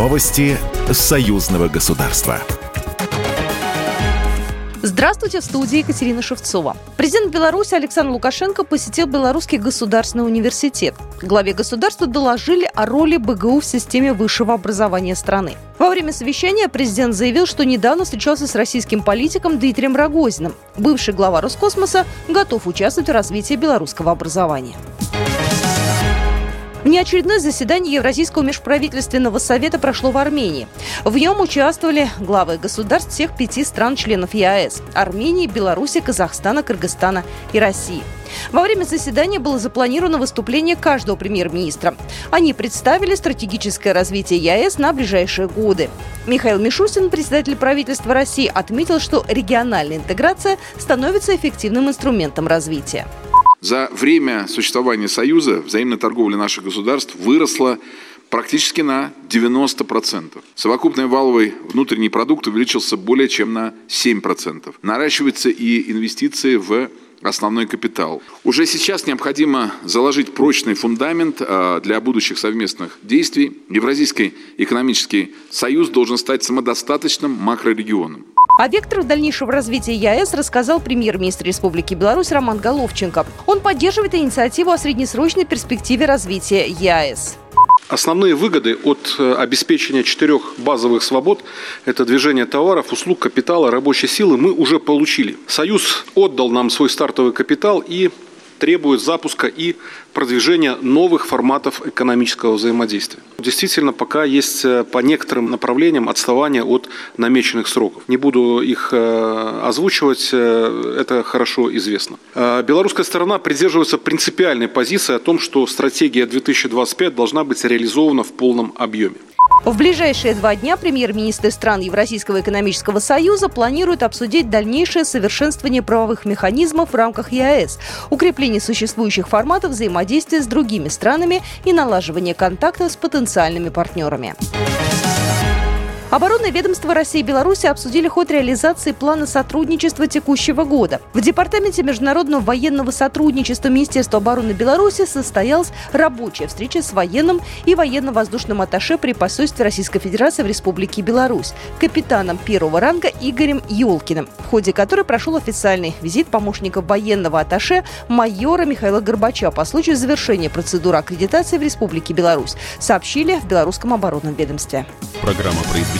Новости союзного государства. Здравствуйте, в студии Екатерина Шевцова. Президент Беларуси Александр Лукашенко посетил Белорусский государственный университет. Главе государства доложили о роли БГУ в системе высшего образования страны. Во время совещания президент заявил, что недавно встречался с российским политиком Дмитрием Рогозиным. Бывший глава Роскосмоса готов участвовать в развитии белорусского образования. Внеочередное заседание Евразийского межправительственного совета прошло в Армении. В нем участвовали главы государств всех пяти стран-членов ЕАЭС – Армении, Беларуси, Казахстана, Кыргызстана и России. Во время заседания было запланировано выступление каждого премьер-министра. Они представили стратегическое развитие ЕАЭС на ближайшие годы. Михаил Мишустин, председатель правительства России, отметил, что региональная интеграция становится эффективным инструментом развития. За время существования Союза взаимная торговля наших государств выросла практически на 90%. Совокупный валовый внутренний продукт увеличился более чем на 7%. Наращиваются и инвестиции в основной капитал. Уже сейчас необходимо заложить прочный фундамент а, для будущих совместных действий. Евразийский экономический союз должен стать самодостаточным макрорегионом. О векторах дальнейшего развития ЕАЭС рассказал премьер-министр Республики Беларусь Роман Головченко. Он поддерживает инициативу о среднесрочной перспективе развития ЕАЭС. Основные выгоды от э, обеспечения четырех базовых свобод – это движение товаров, услуг, капитала, рабочей силы – мы уже получили. Союз отдал нам свой стартовый капитал и требует запуска и продвижения новых форматов экономического взаимодействия. Действительно, пока есть э, по некоторым направлениям отставание от намеченных сроков. Не буду их э, озвучивать, э, это хорошо известно. Белорусская сторона придерживается принципиальной позиции о том, что стратегия 2025 должна быть реализована в полном объеме. В ближайшие два дня премьер-министры стран Евразийского экономического союза планируют обсудить дальнейшее совершенствование правовых механизмов в рамках ЕАЭС, укрепление существующих форматов взаимодействия с другими странами и налаживание контактов с потенциальными партнерами. Оборонное ведомство России и Беларуси обсудили ход реализации плана сотрудничества текущего года. В Департаменте международного военного сотрудничества Министерства обороны Беларуси состоялась рабочая встреча с военным и военно-воздушным атташе при посольстве Российской Федерации в Республике Беларусь, капитаном первого ранга Игорем Ёлкиным, в ходе которой прошел официальный визит помощника военного атташе майора Михаила Горбача по случаю завершения процедуры аккредитации в Республике Беларусь, сообщили в Белорусском оборонном ведомстве. Программа произведена